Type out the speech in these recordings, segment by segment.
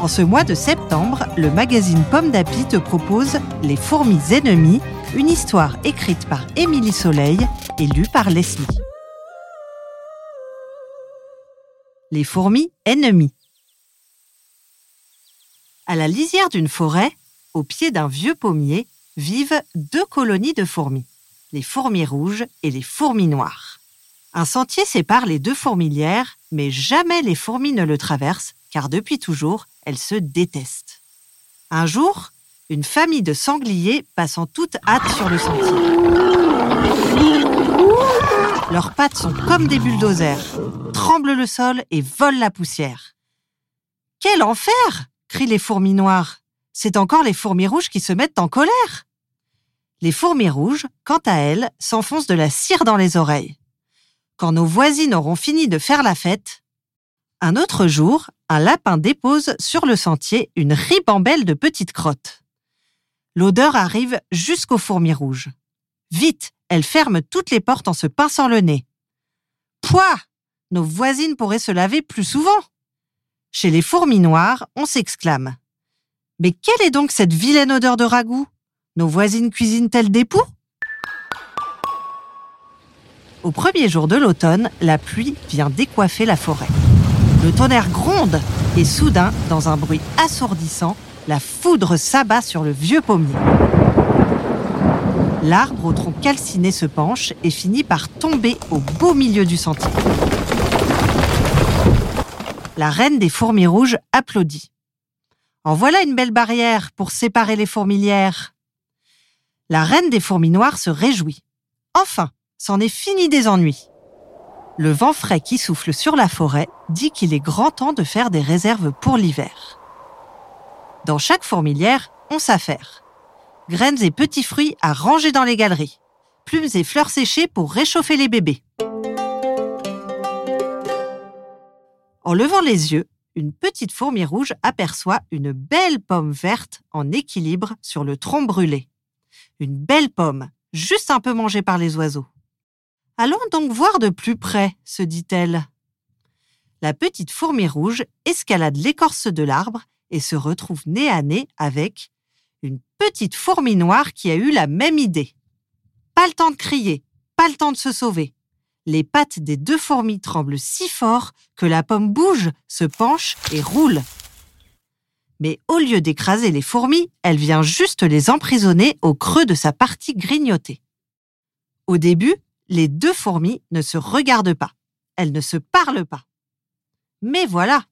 En ce mois de septembre, le magazine Pomme d'Api te propose Les fourmis ennemies, une histoire écrite par Émilie Soleil et lue par Leslie. Les fourmis ennemies. À la lisière d'une forêt, au pied d'un vieux pommier, vivent deux colonies de fourmis, les fourmis rouges et les fourmis noires. Un sentier sépare les deux fourmilières, mais jamais les fourmis ne le traversent, car depuis toujours, elles se détestent. Un jour, une famille de sangliers passe en toute hâte sur le sentier. Leurs pattes sont comme des bulldozers, tremblent le sol et volent la poussière. Quel enfer crient les fourmis noires. C'est encore les fourmis rouges qui se mettent en colère. Les fourmis rouges, quant à elles, s'enfoncent de la cire dans les oreilles. Quand nos voisines auront fini de faire la fête, un autre jour, un lapin dépose sur le sentier une ribambelle de petites crottes. L'odeur arrive jusqu'aux fourmis rouges. Vite, elles ferment toutes les portes en se pinçant le nez. Pouah Nos voisines pourraient se laver plus souvent. Chez les fourmis noires, on s'exclame. Mais quelle est donc cette vilaine odeur de ragoût? Nos voisines cuisinent-elles des poux? Au premier jour de l'automne, la pluie vient décoiffer la forêt. Le tonnerre gronde et soudain, dans un bruit assourdissant, la foudre s'abat sur le vieux pommier. L'arbre au tronc calciné se penche et finit par tomber au beau milieu du sentier. La reine des fourmis rouges applaudit. En voilà une belle barrière pour séparer les fourmilières. La reine des fourmis noires se réjouit. Enfin, c'en est fini des ennuis. Le vent frais qui souffle sur la forêt dit qu'il est grand temps de faire des réserves pour l'hiver. Dans chaque fourmilière, on s'affaire. Graines et petits fruits à ranger dans les galeries. Plumes et fleurs séchées pour réchauffer les bébés. En levant les yeux, une petite fourmi rouge aperçoit une belle pomme verte en équilibre sur le tronc brûlé. Une belle pomme, juste un peu mangée par les oiseaux. Allons donc voir de plus près, se dit-elle. La petite fourmi rouge escalade l'écorce de l'arbre et se retrouve nez à nez avec une petite fourmi noire qui a eu la même idée. Pas le temps de crier, pas le temps de se sauver. Les pattes des deux fourmis tremblent si fort que la pomme bouge, se penche et roule. Mais au lieu d'écraser les fourmis, elle vient juste les emprisonner au creux de sa partie grignotée. Au début, les deux fourmis ne se regardent pas. Elles ne se parlent pas. Mais voilà,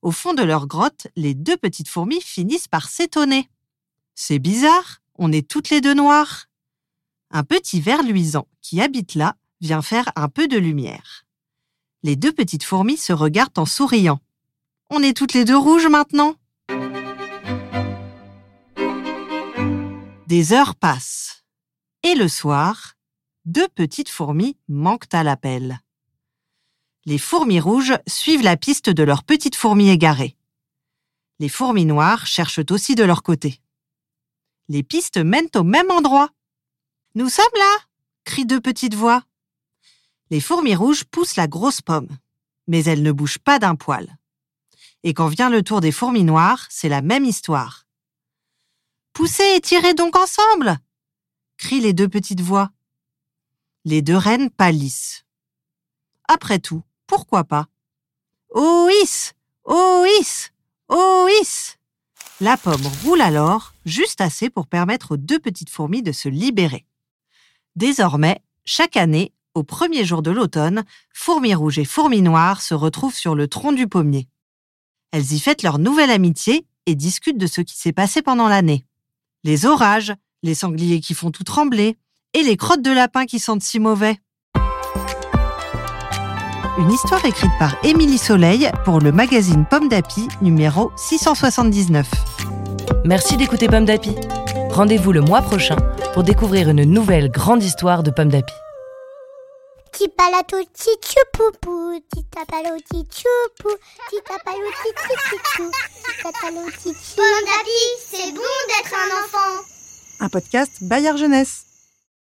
au fond de leur grotte, les deux petites fourmis finissent par s'étonner. C'est bizarre, on est toutes les deux noires. Un petit ver luisant qui habite là vient faire un peu de lumière. Les deux petites fourmis se regardent en souriant. On est toutes les deux rouges maintenant. Des heures passent. Et le soir, deux petites fourmis manquent à l'appel. Les fourmis rouges suivent la piste de leurs petites fourmis égarées. Les fourmis noires cherchent aussi de leur côté. Les pistes mènent au même endroit. Nous sommes là crient deux petites voix. Les fourmis rouges poussent la grosse pomme, mais elles ne bougent pas d'un poil. Et quand vient le tour des fourmis noires, c'est la même histoire. Poussez et tirez donc ensemble crient les deux petites voix. Les deux reines pâlissent. Après tout, pourquoi pas? Ois Ois Ois La pomme roule alors, juste assez pour permettre aux deux petites fourmis de se libérer. Désormais, chaque année, au premier jour de l'automne, fourmis rouges et fourmis noires se retrouvent sur le tronc du pommier. Elles y fêtent leur nouvelle amitié et discutent de ce qui s'est passé pendant l'année. Les orages, les sangliers qui font tout trembler, et les crottes de lapin qui sentent si mauvais. une histoire écrite par Émilie Soleil pour le magazine Pomme d'Api numéro 679. Merci d'écouter Pomme d'Api. Rendez-vous le mois prochain pour découvrir une nouvelle grande histoire de Pomme d'Api. Pomme d'api, c'est bon d'être un enfant. Un podcast Bayard Jeunesse.